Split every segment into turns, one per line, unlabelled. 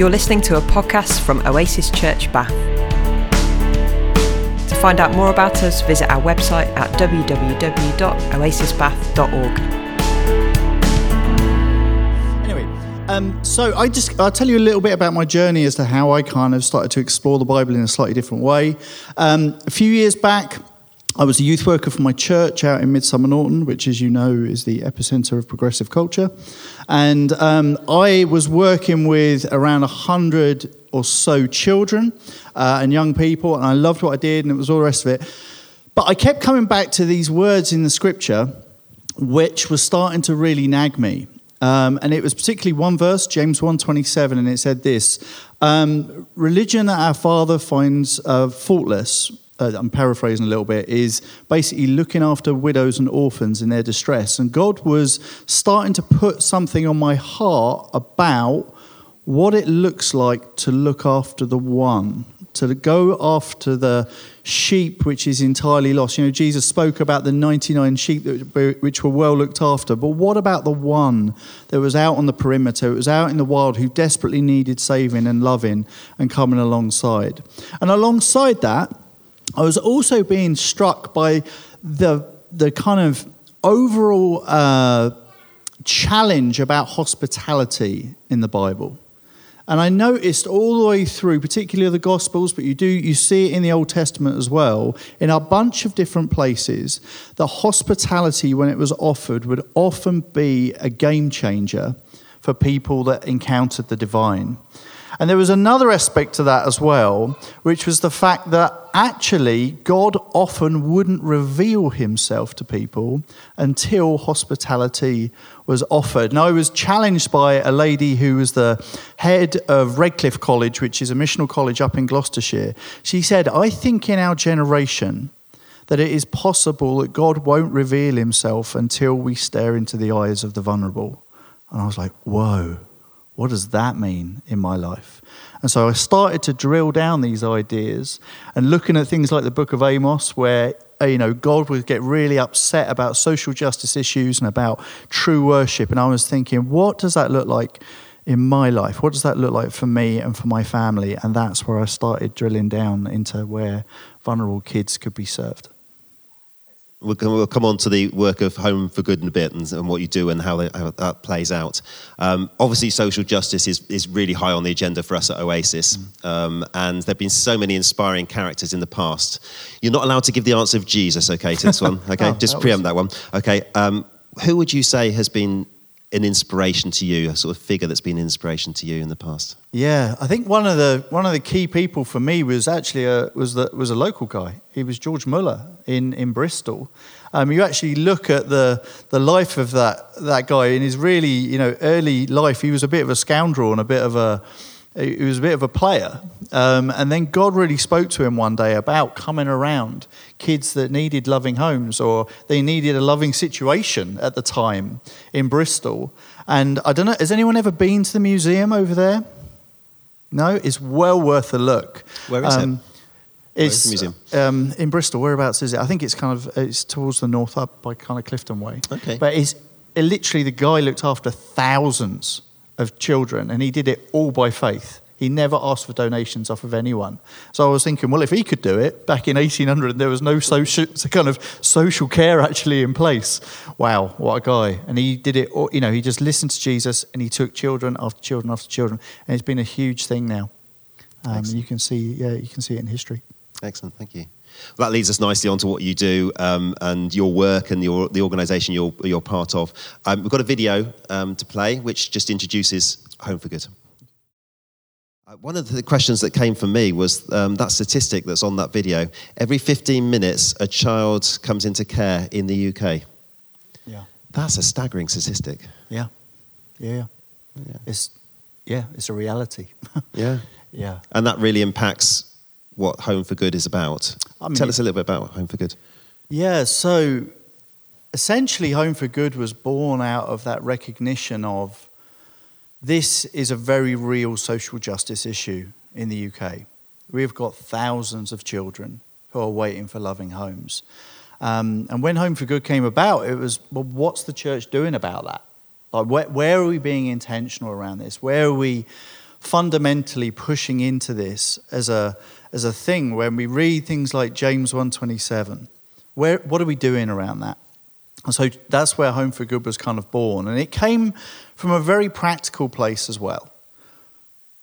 You're listening to a podcast from Oasis Church Bath. To find out more about us, visit our website at www.oasisbath.org.
Anyway, um, so I just I'll tell you a little bit about my journey as to how I kind of started to explore the Bible in a slightly different way. Um, a few years back, I was a youth worker for my church out in Midsomer Norton, which, as you know, is the epicenter of progressive culture. And um, I was working with around 100 or so children uh, and young people, and I loved what I did, and it was all the rest of it. But I kept coming back to these words in the scripture, which was starting to really nag me. Um, and it was particularly one verse, James 1.27, and it said this, um, religion that our Father finds uh, faultless uh, I'm paraphrasing a little bit, is basically looking after widows and orphans in their distress. And God was starting to put something on my heart about what it looks like to look after the one, to go after the sheep which is entirely lost. You know, Jesus spoke about the 99 sheep that, which were well looked after, but what about the one that was out on the perimeter, it was out in the wild, who desperately needed saving and loving and coming alongside? And alongside that, I was also being struck by the, the kind of overall uh, challenge about hospitality in the Bible. And I noticed all the way through, particularly the Gospels, but you do you see it in the Old Testament as well, in a bunch of different places, the hospitality, when it was offered, would often be a game changer for people that encountered the divine. And there was another aspect to that as well, which was the fact that actually God often wouldn't reveal himself to people until hospitality was offered. And I was challenged by a lady who was the head of Redcliffe College, which is a missional college up in Gloucestershire. She said, I think in our generation, that it is possible that God won't reveal himself until we stare into the eyes of the vulnerable. And I was like, whoa, what does that mean in my life? And so I started to drill down these ideas and looking at things like the book of Amos, where uh, you know God would get really upset about social justice issues and about true worship. And I was thinking, what does that look like in my life? What does that look like for me and for my family? And that's where I started drilling down into where vulnerable kids could be served.
We'll, we'll come on to the work of Home for Good in a bit and, and what you do and how, they, how that plays out. Um, obviously, social justice is, is really high on the agenda for us at Oasis. Mm. Um, and there have been so many inspiring characters in the past. You're not allowed to give the answer of Jesus, okay, to this one. Okay, oh, just that preempt was... that one. Okay, um, who would you say has been an inspiration to you, a sort of figure that's been an inspiration to you in the past?
Yeah, I think one of the one of the key people for me was actually a, was the, was a local guy. He was George Muller in in Bristol. Um, you actually look at the the life of that that guy in his really you know early life. He was a bit of a scoundrel and a bit of a he was a bit of a player. Um, and then God really spoke to him one day about coming around kids that needed loving homes or they needed a loving situation at the time in Bristol. And I don't know, has anyone ever been to the museum over there? No? It's well worth a look.
Where is um, it?
It's
the museum?
Um, in Bristol. Whereabouts is it? I think it's kind of it's towards the north up by kind of Clifton Way.
Okay.
But it's it literally the guy looked after thousands of children, and he did it all by faith. He never asked for donations off of anyone. So I was thinking, well, if he could do it back in 1800, there was no social, kind of social care actually in place. Wow, what a guy! And he did it. You know, he just listened to Jesus and he took children after children after children, and it's been a huge thing now. Um, you can see, yeah, you can see it in history.
Excellent, thank you. Well, that leads us nicely onto what you do um, and your work and your, the organisation you're, you're part of. Um, we've got a video um, to play which just introduces Home for Good. Uh, one of the questions that came from me was um, that statistic that's on that video. Every 15 minutes, a child comes into care in the UK.
Yeah.
That's a staggering statistic.
Yeah. Yeah. yeah. It's, yeah, it's a reality.
yeah.
Yeah.
And that really impacts what Home for Good is about. I mean, Tell us a little bit about Home for Good.
Yeah, so essentially, Home for Good was born out of that recognition of this is a very real social justice issue in the UK. We've got thousands of children who are waiting for loving homes. Um, and when Home for Good came about, it was, well, what's the church doing about that? Like, where, where are we being intentional around this? Where are we fundamentally pushing into this as a, as a thing when we read things like James 127. Where, what are we doing around that? And so that's where Home for Good was kind of born. And it came from a very practical place as well.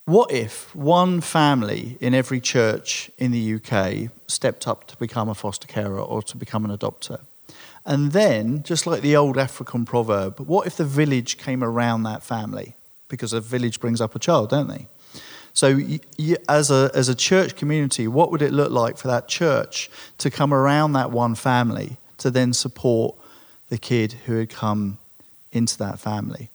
What if one family in every church in the UK stepped up to become a foster carer or to become an adopter? And then, just like the old African proverb, what if the village came around that family? Because a village brings up a child, don't they? So, as a, as a church community, what would it look like for that church to come around that one family to then support the kid who had come into that family?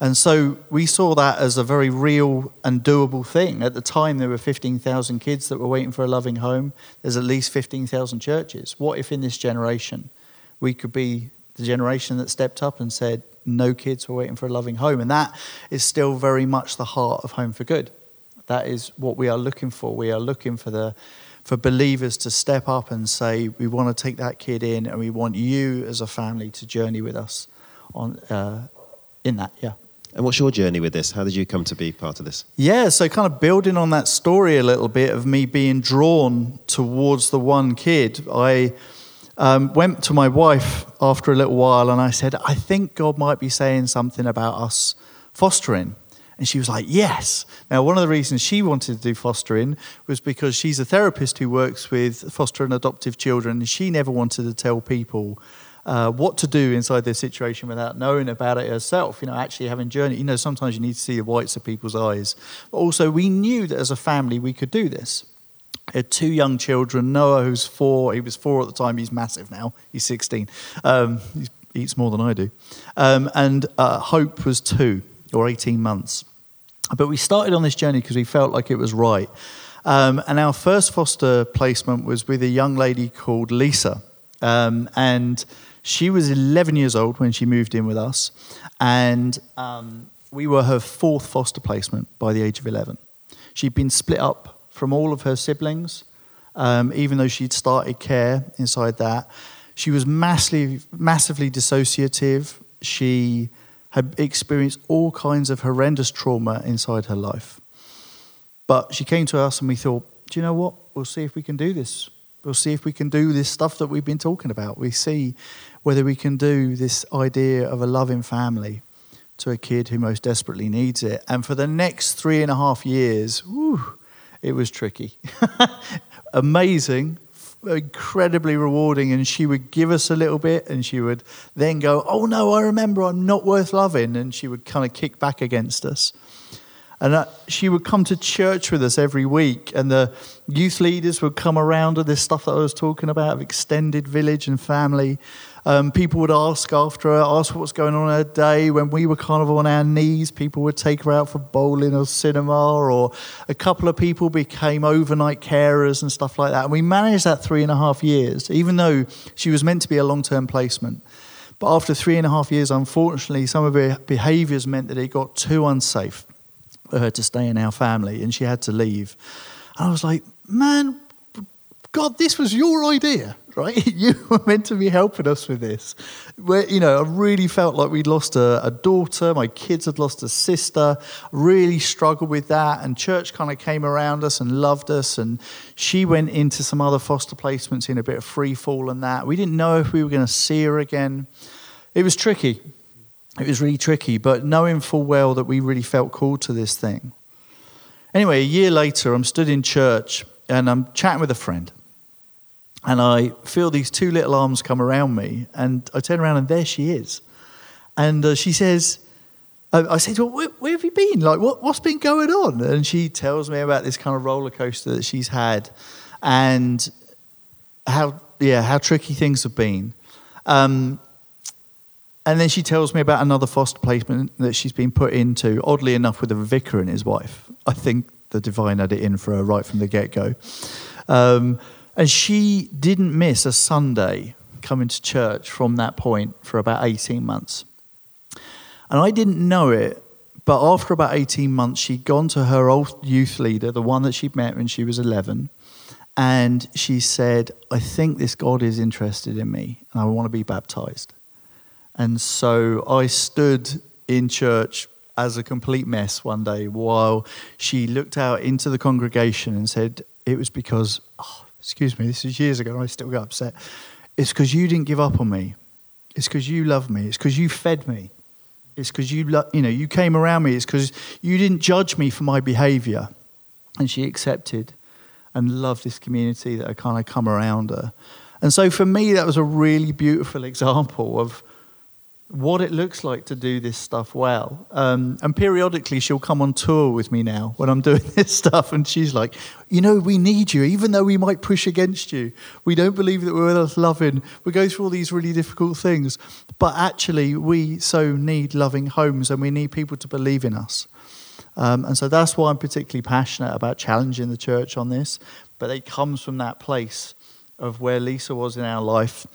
And so we saw that as a very real and doable thing. At the time, there were 15,000 kids that were waiting for a loving home. There's at least 15,000 churches. What if in this generation we could be the generation that stepped up and said, no kids were waiting for a loving home? And that is still very much the heart of Home for Good. That is what we are looking for. We are looking for the for believers to step up and say, we want to take that kid in, and we want you as a family to journey with us on uh, in that. Yeah.
And what's your journey with this? How did you come to be part of this?
Yeah, so kind of building on that story a little bit of me being drawn towards the one kid, I um, went to my wife after a little while and I said, I think God might be saying something about us fostering. And she was like, Yes. Now, one of the reasons she wanted to do fostering was because she's a therapist who works with foster and adoptive children, and she never wanted to tell people uh, what to do inside their situation without knowing about it herself. You know, actually having journey. You know, sometimes you need to see the whites of people's eyes. But also, we knew that as a family we could do this. I had two young children. Noah, who's four, he was four at the time. He's massive now. He's 16. Um, he eats more than I do. Um, and uh, Hope was two or 18 months. But we started on this journey because we felt like it was right. Um, and our first foster placement was with a young lady called Lisa. Um, and she was 11 years old when she moved in with us, and um, we were her fourth foster placement by the age of 11. She'd been split up from all of her siblings, um, even though she'd started care inside that. She was massively, massively dissociative. She had experienced all kinds of horrendous trauma inside her life. But she came to us and we thought, do you know what? We'll see if we can do this. We'll see if we can do this stuff that we've been talking about. We see whether we can do this idea of a loving family to a kid who most desperately needs it. And for the next three and a half years, whew, it was tricky. Amazing, incredibly rewarding. And she would give us a little bit and she would then go, Oh no, I remember I'm not worth loving. And she would kind of kick back against us. And uh, she would come to church with us every week, and the youth leaders would come around with this stuff that I was talking about of extended village and family. Um, people would ask after her, ask what's going on her day. When we were kind of on our knees, people would take her out for bowling or cinema, or a couple of people became overnight carers and stuff like that. And we managed that three and a half years, even though she was meant to be a long term placement. But after three and a half years, unfortunately, some of her behaviours meant that it got too unsafe for her to stay in our family, and she had to leave. And I was like, man, God, this was your idea, right? You were meant to be helping us with this. Where, you know, I really felt like we'd lost a, a, daughter, my kids had lost a sister, really struggled with that. And church kind of came around us and loved us. And she went into some other foster placements in a bit of free fall and that. We didn't know if we were going to see her again. It was tricky it was really tricky, but knowing full well that we really felt called to this thing. Anyway, a year later, I'm stood in church and I'm chatting with a friend. And I feel these two little arms come around me, and I turn around, and there she is. And uh, she says, uh, I said, well, where, where, have you been? Like, what, what's been going on? And she tells me about this kind of roller coaster that she's had and how, yeah, how tricky things have been. Um, and then she tells me about another foster placement that she's been put into, oddly enough, with a vicar and his wife. I think the divine had it in for her right from the get go. Um, and she didn't miss a Sunday coming to church from that point for about 18 months. And I didn't know it, but after about 18 months, she'd gone to her old youth leader, the one that she'd met when she was 11, and she said, I think this God is interested in me and I want to be baptized. And so I stood in church as a complete mess one day while she looked out into the congregation and said, It was because, excuse me, this is years ago and I still get upset. It's because you didn't give up on me. It's because you love me. It's because you fed me. It's because you, lo- you know, you came around me. It's because you didn't judge me for my behavior. And she accepted and loved this community that had kind of come around her. And so for me, that was a really beautiful example of what it looks like to do this stuff well. Um, and periodically, she'll come on tour with me now when I'm doing this stuff. And she's like, You know, we need you, even though we might push against you. We don't believe that we're worth loving. We go through all these really difficult things. But actually, we so need loving homes and we need people to believe in us. Um, and so that's why I'm particularly passionate about challenging the church on this. But it comes from that place of where Lisa was in our life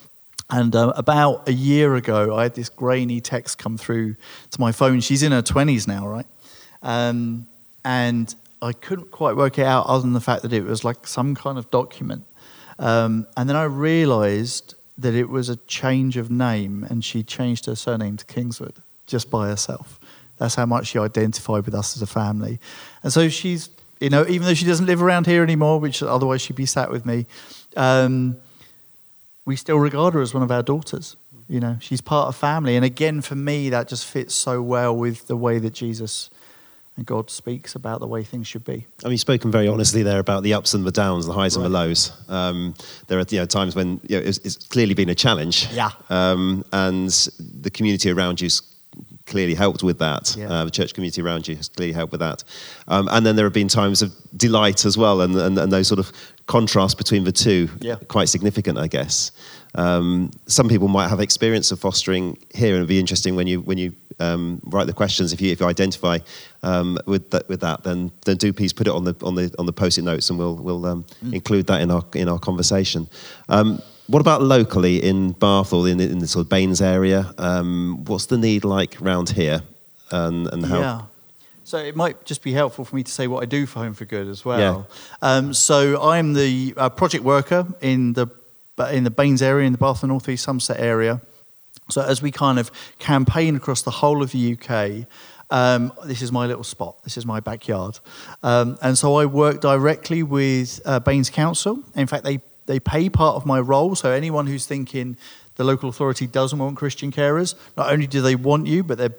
and uh, about a year ago, I had this grainy text come through to my phone. She's in her 20s now, right? Um, and I couldn't quite work it out other than the fact that it was like some kind of document. Um, and then I realized that it was a change of name, and she changed her surname to Kingswood just by herself. That's how much she identified with us as a family. And so she's, you know, even though she doesn't live around here anymore, which otherwise she'd be sat with me, um, we still regard her as one of our daughters. You know, she's part of family. And again, for me, that just fits so well with the way that Jesus and God speaks about the way things should be.
I mean, you've spoken very honestly there about the ups and the downs, the highs right. and the lows. Um, there are you know, times when you know, it's, it's, clearly been a challenge.
Yeah.
Um, and the community around you's clearly helped with that.
Yeah.
Uh, the church community around you has clearly helped with that. Um, and then there have been times of delight as well, and, and, and those sort of contrasts between the two,
yeah.
quite significant, I guess. Um, some people might have experience of fostering here, and it'd be interesting when you when you um, write the questions. If you if you identify um, with that with that, then then do please put it on the on the on the post-it notes, and we'll we'll um, mm. include that in our in our conversation. Um, what about locally in Bath or in, in the sort of BANES area? Um, what's the need like round here, and, and how?
Yeah. So it might just be helpful for me to say what I do for Home for Good as well. Yeah. Um, so I'm the uh, project worker in the in the BANES area, in the Bath and North East Somerset area. So as we kind of campaign across the whole of the UK, um, this is my little spot. This is my backyard, um, and so I work directly with uh, BANES Council. In fact, they they pay part of my role. So anyone who's thinking the local authority doesn't want Christian carers, not only do they want you, but they're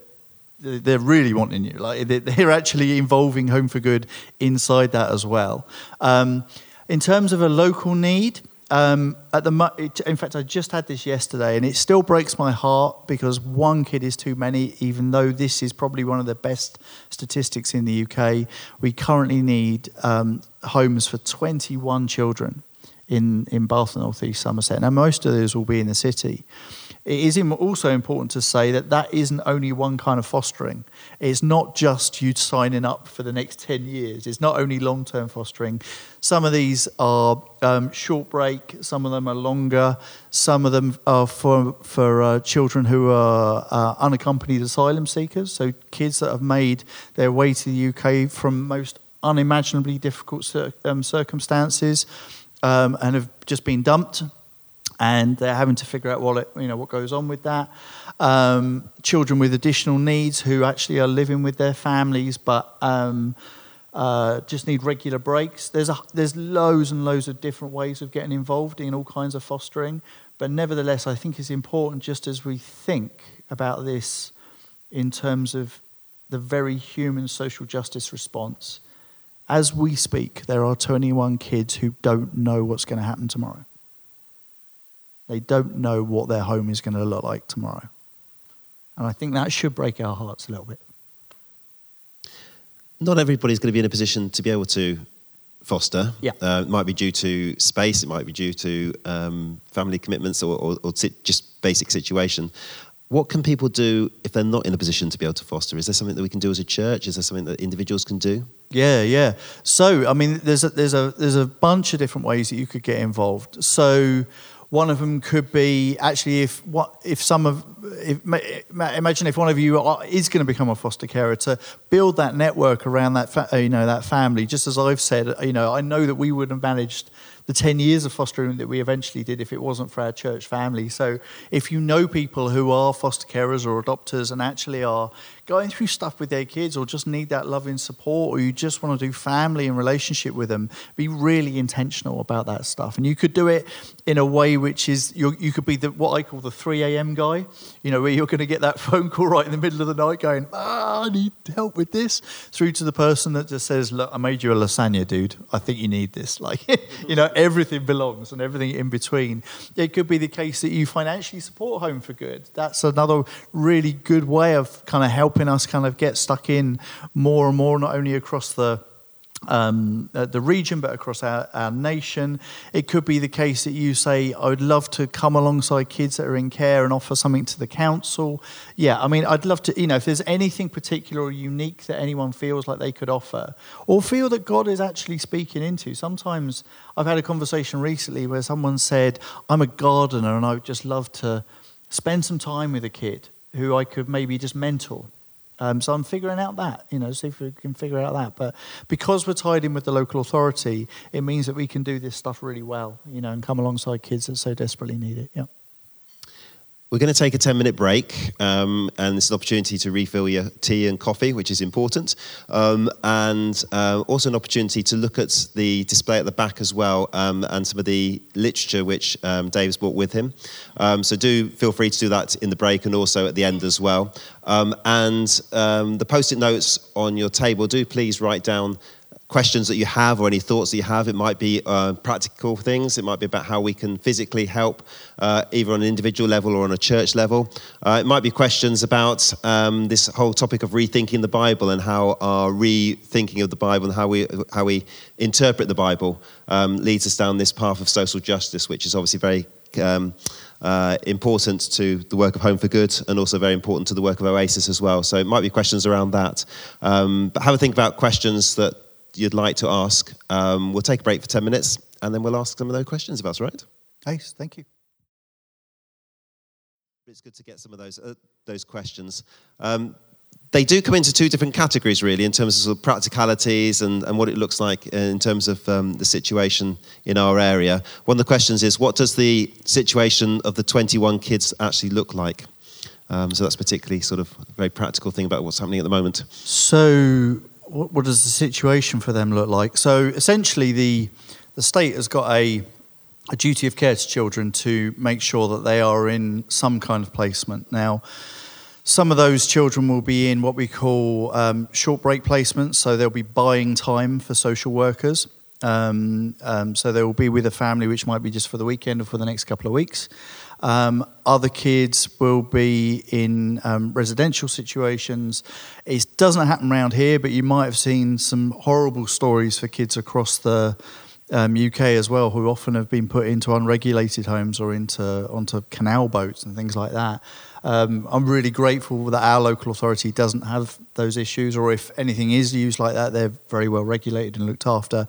they're really wanting you. Like they're actually involving Home for Good inside that as well. Um, in terms of a local need, um, at the in fact, I just had this yesterday, and it still breaks my heart because one kid is too many. Even though this is probably one of the best statistics in the UK, we currently need um, homes for 21 children in, in Bath and North East Somerset. Now, most of those will be in the city. It is also important to say that that isn't only one kind of fostering. It's not just you signing up for the next 10 years. It's not only long term fostering. Some of these are um, short break, some of them are longer, some of them are for, for uh, children who are uh, unaccompanied asylum seekers, so kids that have made their way to the UK from most unimaginably difficult cir- um, circumstances um, and have just been dumped, and they're having to figure out what it, you know what goes on with that. Um, children with additional needs who actually are living with their families, but um, uh, just need regular breaks. There's a, there's loads and loads of different ways of getting involved in all kinds of fostering, but nevertheless, I think it's important just as we think about this in terms of the very human social justice response as we speak, there are 21 kids who don't know what's going to happen tomorrow. They don't know what their home is going to look like tomorrow. And I think that should break our hearts a little bit.
Not everybody's going to be in a position to be able to foster.
Yeah.
Uh, it might be due to space, it might be due to um, family commitments or, or, or just basic situation. What can people do if they're not in a position to be able to foster? Is there something that we can do as a church? Is there something that individuals can do?
Yeah, yeah. So, I mean, there's a, there's a there's a bunch of different ways that you could get involved. So, one of them could be actually if what if some of if, imagine if one of you is going to become a foster carer to build that network around that, fa- you know, that family. Just as I've said, you know, I know that we wouldn't have managed the 10 years of fostering that we eventually did if it wasn't for our church family. So if you know people who are foster carers or adopters and actually are going through stuff with their kids or just need that loving support or you just want to do family and relationship with them, be really intentional about that stuff. And you could do it in a way which is, you could be the, what I call the 3 a.m. guy, you know, where you're going to get that phone call right in the middle of the night going, ah, I need help with this, through to the person that just says, look, I made you a lasagna, dude. I think you need this. Like, you know, everything belongs and everything in between. It could be the case that you financially support Home for Good. That's another really good way of kind of helping helping us kind of get stuck in more and more, not only across the um, uh, the region, but across our, our nation. It could be the case that you say, I would love to come alongside kids that are in care and offer something to the council. Yeah, I mean, I'd love to, you know, if there's anything particular or unique that anyone feels like they could offer or feel that God is actually speaking into. Sometimes I've had a conversation recently where someone said, I'm a gardener and I would just love to spend some time with a kid who I could maybe just mentor um, so I'm figuring out that, you know, see if we can figure out that. But because we're tied in with the local authority, it means that we can do this stuff really well, you know, and come alongside kids that so desperately need it. Yeah.
We're going to take a 10 minute break, um, and is an opportunity to refill your tea and coffee, which is important, um, and uh, also an opportunity to look at the display at the back as well um, and some of the literature which um, Dave's brought with him. Um, so, do feel free to do that in the break and also at the end as well. Um, and the post it notes on your table, do please write down questions that you have or any thoughts that you have. It might be uh, practical things. It might be about how we can physically help, uh, either on an individual level or on a church level. Uh, it might be questions about um, this whole topic of rethinking the Bible and how our rethinking of the Bible and how we how we interpret the Bible um, leads us down this path of social justice, which is obviously very. Um, uh, important to the work of Home for Good and also very important to the work of Oasis as well. So it might be questions around that. Um, but have a think about questions that you'd like to ask. Um, we'll take a break for 10 minutes and then we'll ask some of those questions if that's right.
Nice, thank you.
It's good to get some of those, uh, those questions. Um, they do come into two different categories, really, in terms of, sort of practicalities and, and what it looks like in terms of um, the situation in our area. One of the questions is what does the situation of the 21 kids actually look like? Um, so that's particularly sort of a very practical thing about what's happening at the moment.
So what, what does the situation for them look like? So essentially, the the state has got a a duty of care to children to make sure that they are in some kind of placement. Now, some of those children will be in what we call um, short break placements, so they'll be buying time for social workers. Um, um, so they will be with a family, which might be just for the weekend or for the next couple of weeks. Um, other kids will be in um, residential situations. It doesn't happen around here, but you might have seen some horrible stories for kids across the um, UK as well, who often have been put into unregulated homes or into onto canal boats and things like that. Um, I'm really grateful that our local authority doesn't have those issues, or if anything is used like that, they're very well regulated and looked after.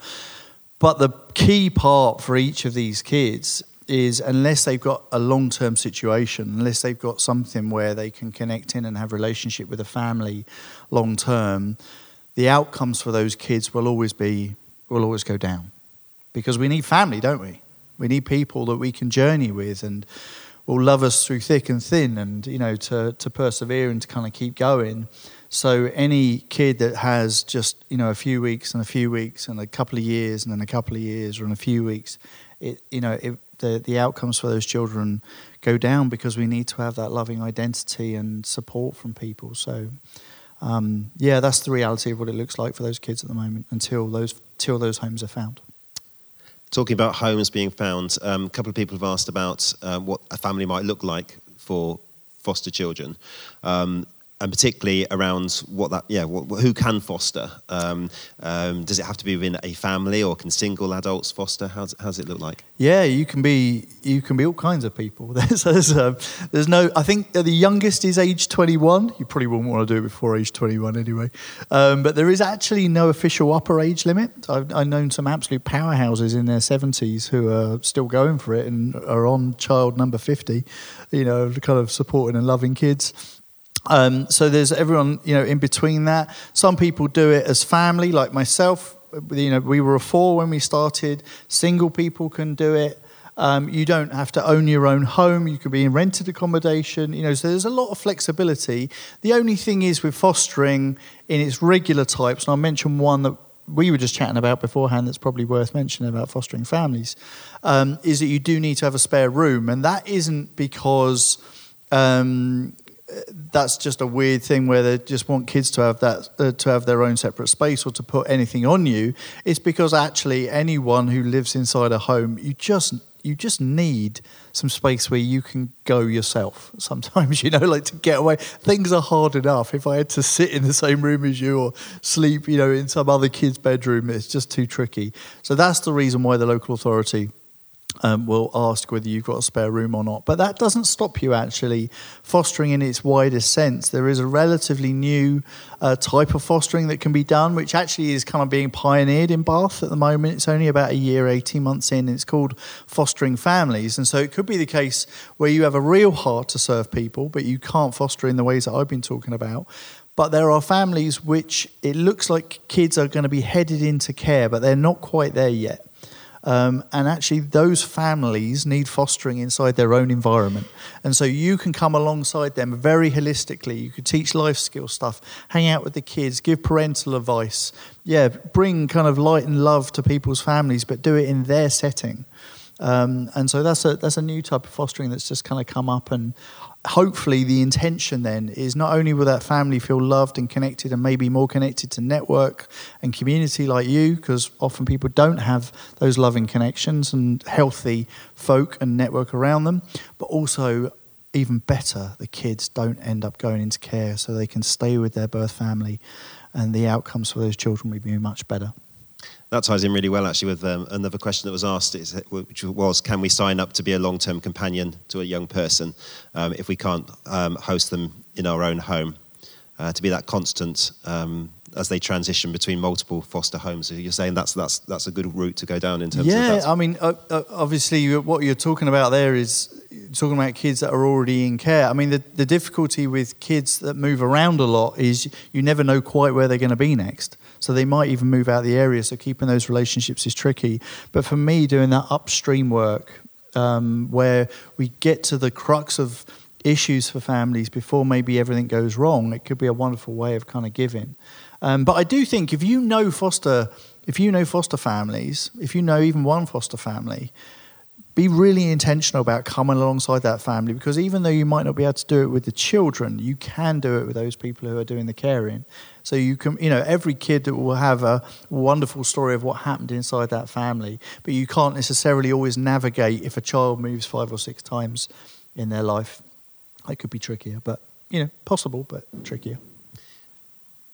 But the key part for each of these kids is unless they've got a long term situation, unless they've got something where they can connect in and have relationship with a family long term, the outcomes for those kids will always be will always go down. Because we need family, don't we? We need people that we can journey with and will love us through thick and thin and you know to, to persevere and to kind of keep going. So any kid that has just you know a few weeks and a few weeks and a couple of years and then a couple of years or in a few weeks, it you know it the, the outcomes for those children go down because we need to have that loving identity and support from people. So, um, yeah, that's the reality of what it looks like for those kids at the moment until those, until those homes are found.
Talking about homes being found, um, a couple of people have asked about uh, what a family might look like for foster children. Um, and particularly around what that, yeah, what, who can foster? Um, um, does it have to be within a family, or can single adults foster? How's, how's it look like?
Yeah, you can be you can be all kinds of people. There's there's, um, there's no. I think the youngest is age 21. You probably wouldn't want to do it before age 21 anyway. Um, but there is actually no official upper age limit. I've, I've known some absolute powerhouses in their 70s who are still going for it and are on child number 50. You know, kind of supporting and loving kids. Um, so there's everyone, you know, in between that. Some people do it as family, like myself. You know, we were a four when we started. Single people can do it. Um, you don't have to own your own home. You could be in rented accommodation. You know, so there's a lot of flexibility. The only thing is with fostering in its regular types, and I'll mention one that we were just chatting about beforehand that's probably worth mentioning about fostering families, um, is that you do need to have a spare room. And that isn't because um, that's just a weird thing where they just want kids to have that uh, to have their own separate space or to put anything on you. It's because actually anyone who lives inside a home, you just you just need some space where you can go yourself. Sometimes you know, like to get away. Things are hard enough. If I had to sit in the same room as you or sleep, you know, in some other kid's bedroom, it's just too tricky. So that's the reason why the local authority um, will ask whether you've got a spare room or not. But that doesn't stop you actually fostering in its widest sense. There is a relatively new uh, type of fostering that can be done, which actually is kind of being pioneered in Bath at the moment. It's only about a year, 18 months in. It's called fostering families. And so it could be the case where you have a real heart to serve people, but you can't foster in the ways that I've been talking about. But there are families which it looks like kids are going to be headed into care, but they're not quite there yet. Um, and actually, those families need fostering inside their own environment. And so you can come alongside them very holistically. You could teach life skill stuff, hang out with the kids, give parental advice. Yeah, bring kind of light and love to people's families, but do it in their setting. Um, and so that's a that's a new type of fostering that's just kind of come up, and hopefully the intention then is not only will that family feel loved and connected and maybe more connected to network and community like you because often people don't have those loving connections and healthy folk and network around them but also even better the kids don't end up going into care so they can stay with their birth family and the outcomes for those children will be much better
that ties in really well actually with um, another question that was asked, which was, can we sign up to be a long-term companion to a young person um, if we can't um, host them in our own home? Uh, to be that constant um, as they transition between multiple foster homes. So you're saying that's that's that's a good route to go down in terms
yeah,
of
Yeah, I mean, uh, uh, obviously, what you're talking about there is talking about kids that are already in care. I mean, the, the difficulty with kids that move around a lot is you never know quite where they're going to be next. So they might even move out of the area. So keeping those relationships is tricky. But for me, doing that upstream work um, where we get to the crux of issues for families before maybe everything goes wrong, it could be a wonderful way of kind of giving. Um, but I do think if you know foster, if you know foster families, if you know even one foster family, be really intentional about coming alongside that family because even though you might not be able to do it with the children, you can do it with those people who are doing the caring. So you can, you know, every kid that will have a wonderful story of what happened inside that family, but you can't necessarily always navigate if a child moves five or six times in their life. It could be trickier, but you know, possible, but trickier.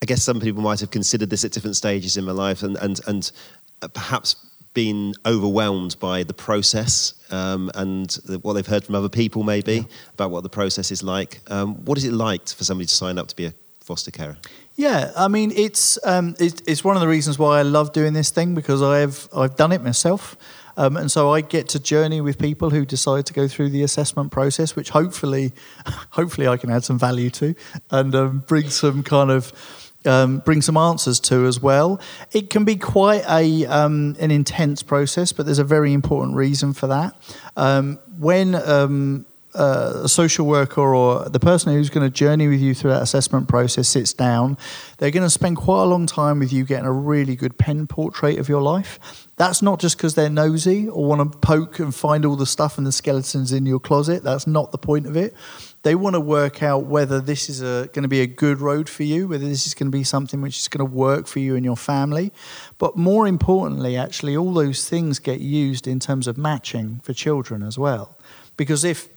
I guess some people might have considered this at different stages in my life, and and and uh, perhaps been overwhelmed by the process um, and the, what they've heard from other people, maybe yeah. about what the process is like. Um, what is it like for somebody to sign up to be a foster carer?
Yeah, I mean, it's um, it, it's one of the reasons why I love doing this thing because I've I've done it myself. Um, and so I get to journey with people who decide to go through the assessment process, which hopefully, hopefully I can add some value to, and um, bring some kind of um, bring some answers to as well. It can be quite a um, an intense process, but there's a very important reason for that. Um, when um, uh, a social worker or the person who's going to journey with you through that assessment process sits down, they're going to spend quite a long time with you getting a really good pen portrait of your life. That's not just because they're nosy or want to poke and find all the stuff and the skeletons in your closet. That's not the point of it. They want to work out whether this is a, going to be a good road for you, whether this is going to be something which is going to work for you and your family. But more importantly, actually, all those things get used in terms of matching for children as well. Because if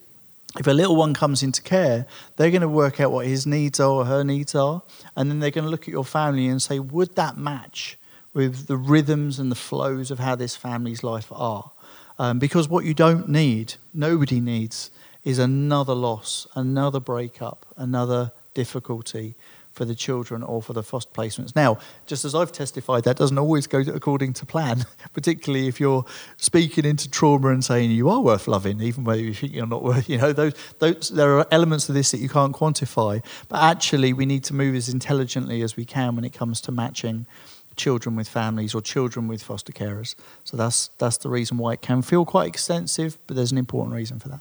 if a little one comes into care, they're going to work out what his needs are or her needs are, and then they're going to look at your family and say, would that match with the rhythms and the flows of how this family's life are? Um, because what you don't need, nobody needs, is another loss, another breakup, another difficulty for the children or for the foster placements. Now, just as I've testified, that doesn't always go according to plan, particularly if you're speaking into trauma and saying you are worth loving, even whether you think you're not worth, you know, those, those, there are elements of this that you can't quantify. But actually, we need to move as intelligently as we can when it comes to matching children with families or children with foster carers. So that's, that's the reason why it can feel quite extensive, but there's an important reason for that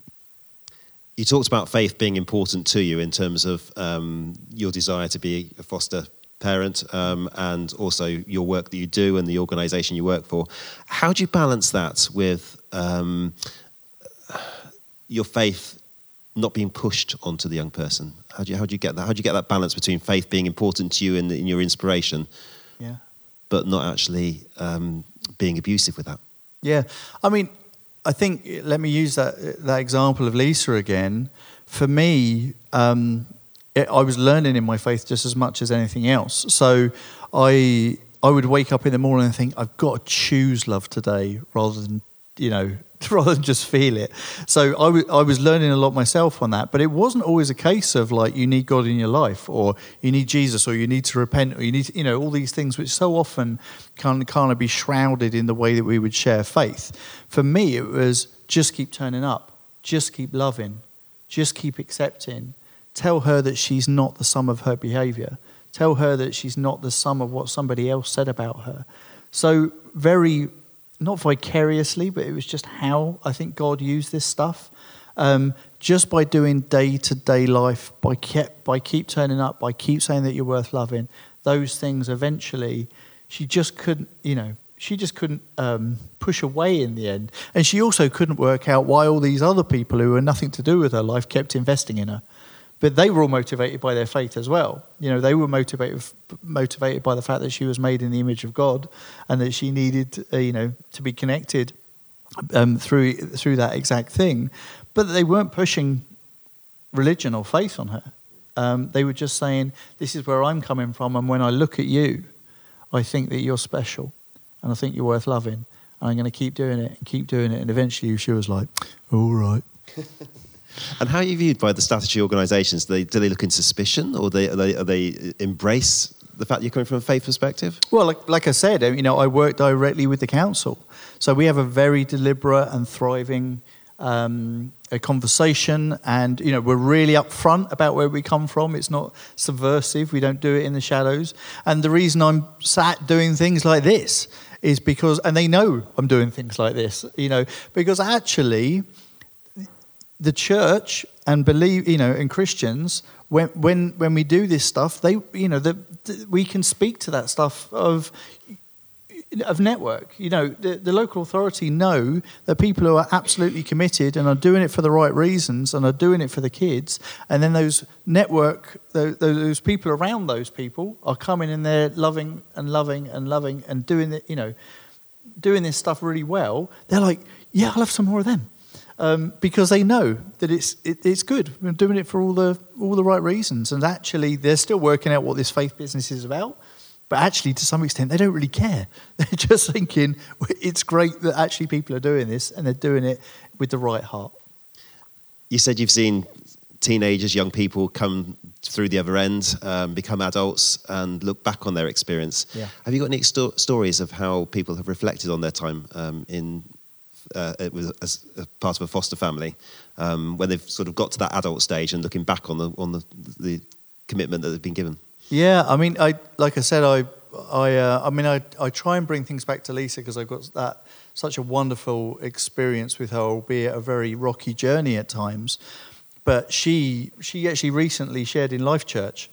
you talked about faith being important to you in terms of um, your desire to be a foster parent um, and also your work that you do and the organization you work for. How do you balance that with um, your faith not being pushed onto the young person? How do you, how do you get that? How do you get that balance between faith being important to you and in your inspiration,
yeah.
but not actually um, being abusive with that?
Yeah, I mean, I think let me use that that example of Lisa again. For me, um, it, I was learning in my faith just as much as anything else. So I I would wake up in the morning and think I've got to choose love today rather than you know rather than just feel it. So I, w- I was learning a lot myself on that, but it wasn't always a case of like you need God in your life or you need Jesus or you need to repent or you need, to, you know, all these things which so often can kind of be shrouded in the way that we would share faith. For me, it was just keep turning up, just keep loving, just keep accepting. Tell her that she's not the sum of her behavior. Tell her that she's not the sum of what somebody else said about her. So, very not vicariously, but it was just how I think God used this stuff. Um, just by doing day to day life, by kept by keep turning up, by keep saying that you're worth loving, those things eventually, she just couldn't, you know, she just couldn't um, push away in the end, and she also couldn't work out why all these other people who had nothing to do with her life kept investing in her but they were all motivated by their faith as well. You know, they were motivated motivated by the fact that she was made in the image of God, and that she needed, uh, you know, to be connected um, through through that exact thing. But they weren't pushing religion or faith on her. Um, they were just saying, "This is where I'm coming from, and when I look at you, I think that you're special, and I think you're worth loving, and I'm going to keep doing it and keep doing it." And eventually, she was like, "All right."
And how are you viewed by the statutory organisations? Do they, do they look in suspicion, or they, are they, are they embrace the fact you're coming from a faith perspective?
Well, like, like I said, you know, I work directly with the council, so we have a very deliberate and thriving um, a conversation, and you know, we're really upfront about where we come from. It's not subversive. We don't do it in the shadows. And the reason I'm sat doing things like this is because, and they know I'm doing things like this, you know, because actually the church and believe, you know, and Christians, when when when we do this stuff, they, you know, the, we can speak to that stuff of of network. You know, the, the local authority know that people who are absolutely committed and are doing it for the right reasons and are doing it for the kids, and then those network, those, those people around those people are coming in there loving and loving and loving and doing it, you know, doing this stuff really well. They're like, yeah, I'll have some more of them um, because they know that it's it, it's good. We're doing it for all the all the right reasons, and actually they're still working out what this faith business is about. But actually, to some extent, they don't really care. They're just thinking it's great that actually people are doing this, and they're doing it with the right heart.
You said you've seen teenagers, young people come through the other end, um, become adults, and look back on their experience.
Yeah.
Have you got any sto- stories of how people have reflected on their time um, in uh, as, part of a foster family um, when they've sort of got to that adult stage and looking back on the on the, the commitment that they've been given.
Yeah, I mean, I like I said, I I uh, I mean, I I try and bring things back to Lisa because I've got that such a wonderful experience with her, albeit a very rocky journey at times. But she she actually recently shared in Life Church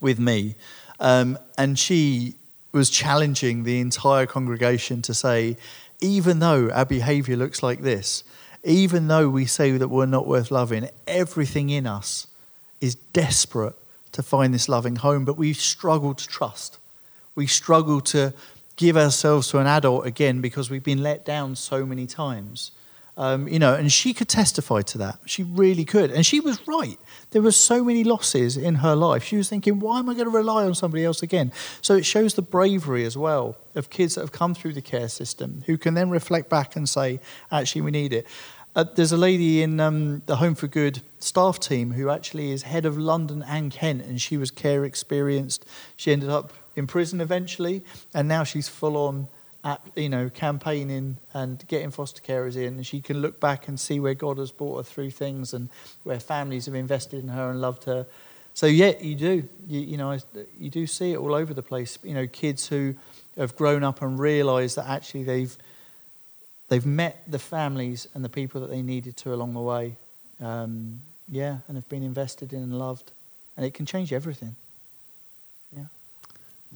with me, um, and she was challenging the entire congregation to say even though our behavior looks like this, even though we say that we're not worth loving, everything in us is desperate to find this loving home, but we struggle to trust. We struggle to give ourselves to an adult again because we've been let down so many times. Um, you know, and she could testify to that. She really could. And she was right. There were so many losses in her life. She was thinking, why am I going to rely on somebody else again? So it shows the bravery as well of kids that have come through the care system who can then reflect back and say, actually, we need it. Uh, there's a lady in um, the Home for Good staff team who actually is head of London and Kent, and she was care experienced. She ended up in prison eventually, and now she's full on you know, campaigning and getting foster carers in, and she can look back and see where God has brought her through things and where families have invested in her and loved her. So yeah, you do, you, you know, you do see it all over the place. You know, kids who have grown up and realised that actually they've they've met the families and the people that they needed to along the way. Um, yeah, and have been invested in and loved, and it can change everything.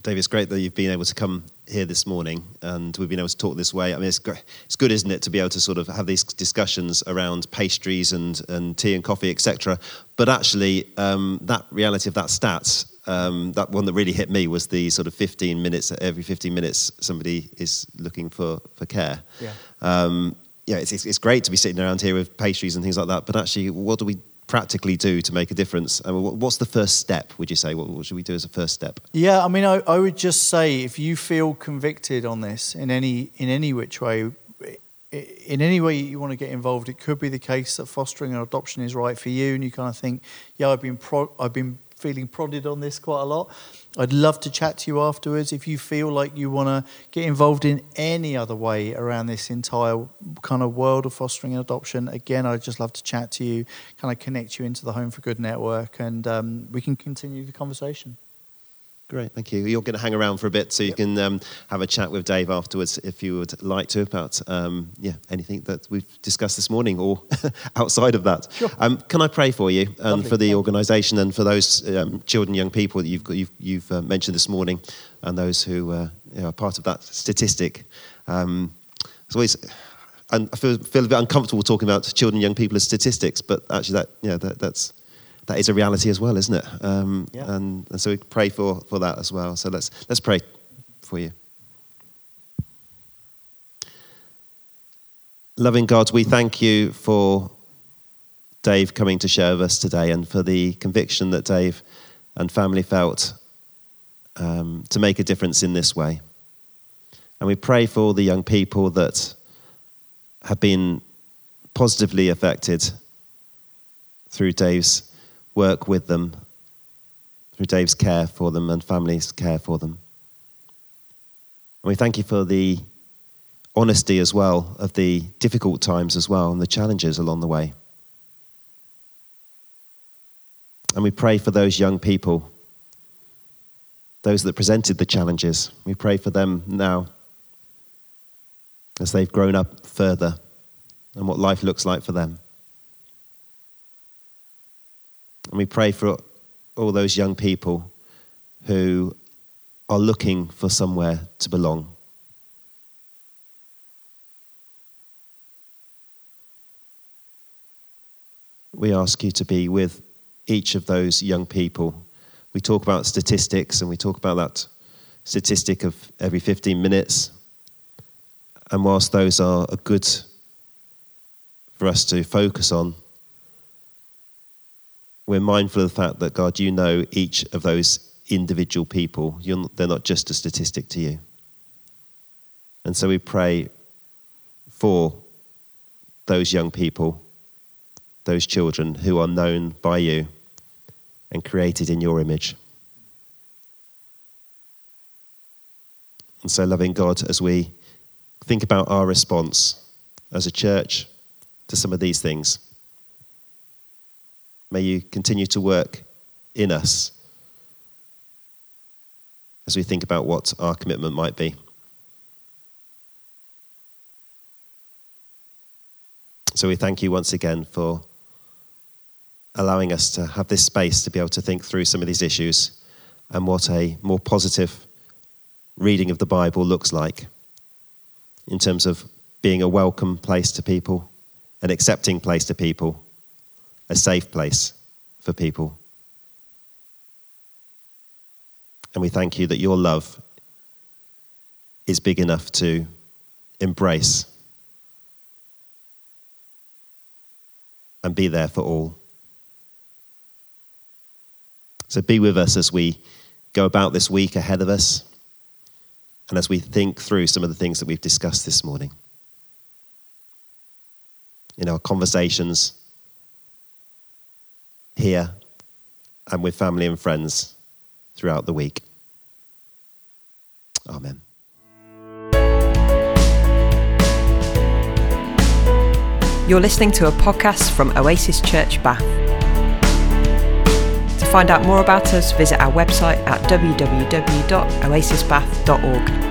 David, it's great that you've been able to come here this morning and we've been able to talk this way. I mean, it's, it's good, isn't it, to be able to sort of have these discussions around pastries and, and tea and coffee, etc. But actually, um, that reality of that stats, um, that one that really hit me was the sort of 15 minutes, every 15 minutes, somebody is looking for, for care.
Yeah.
Um, yeah, it's, it's great to be sitting around here with pastries and things like that, but actually, what do we practically do to make a difference? Uh, I mean, what's the first step, would you say? What, what, should we do as a first step?
Yeah, I mean, I, I would just say if you feel convicted on this in any, in any which way, in any way you want to get involved, it could be the case that fostering and adoption is right for you, and you kind of think, yeah, I've been pro- I've been feeling prodded on this quite a lot. I'd love to chat to you afterwards if you feel like you want to get involved in any other way around this entire kind of world of fostering and adoption. Again, I'd just love to chat to you, kind of connect you into the Home for Good network, and um, we can continue the conversation.
Great, thank you. You're going to hang around for a bit, so you can um, have a chat with Dave afterwards if you would like to about um, yeah anything that we've discussed this morning or outside of that.
Sure.
Um, can I pray for you and
Lovely.
for the organisation and for those um, children, young people that you've you've, you've uh, mentioned this morning, and those who uh, you know, are part of that statistic. Um, it's always. And I feel, feel a bit uncomfortable talking about children, young people as statistics, but actually, that yeah, that, that's that is a reality as well, isn't it? Um,
yeah.
and, and so we pray for, for that as well. So let's, let's pray for you. Loving God, we thank you for Dave coming to share with us today and for the conviction that Dave and family felt um, to make a difference in this way. And we pray for all the young people that have been positively affected through Dave's work with them through Dave's care for them and family's care for them. And we thank you for the honesty as well of the difficult times as well and the challenges along the way. And we pray for those young people, those that presented the challenges. We pray for them now as they've grown up further and what life looks like for them. And we pray for all those young people who are looking for somewhere to belong. We ask you to be with each of those young people. We talk about statistics and we talk about that statistic of every 15 minutes. And whilst those are a good for us to focus on, we're mindful of the fact that God, you know each of those individual people. You're, they're not just a statistic to you. And so we pray for those young people, those children who are known by you and created in your image. And so, loving God, as we think about our response as a church to some of these things, May you continue to work in us as we think about what our commitment might be. So we thank you once again for allowing us to have this space to be able to think through some of these issues and what a more positive reading of the Bible looks like in terms of being a welcome place to people, an accepting place to people a safe place for people. And we thank you that your love is big enough to embrace and be there for all. So be with us as we go about this week ahead of us and as we think through some of the things that we've discussed this morning. In our conversations here and with family and friends throughout the week. Amen.
You're listening to a podcast from Oasis Church Bath. To find out more about us, visit our website at www.oasisbath.org.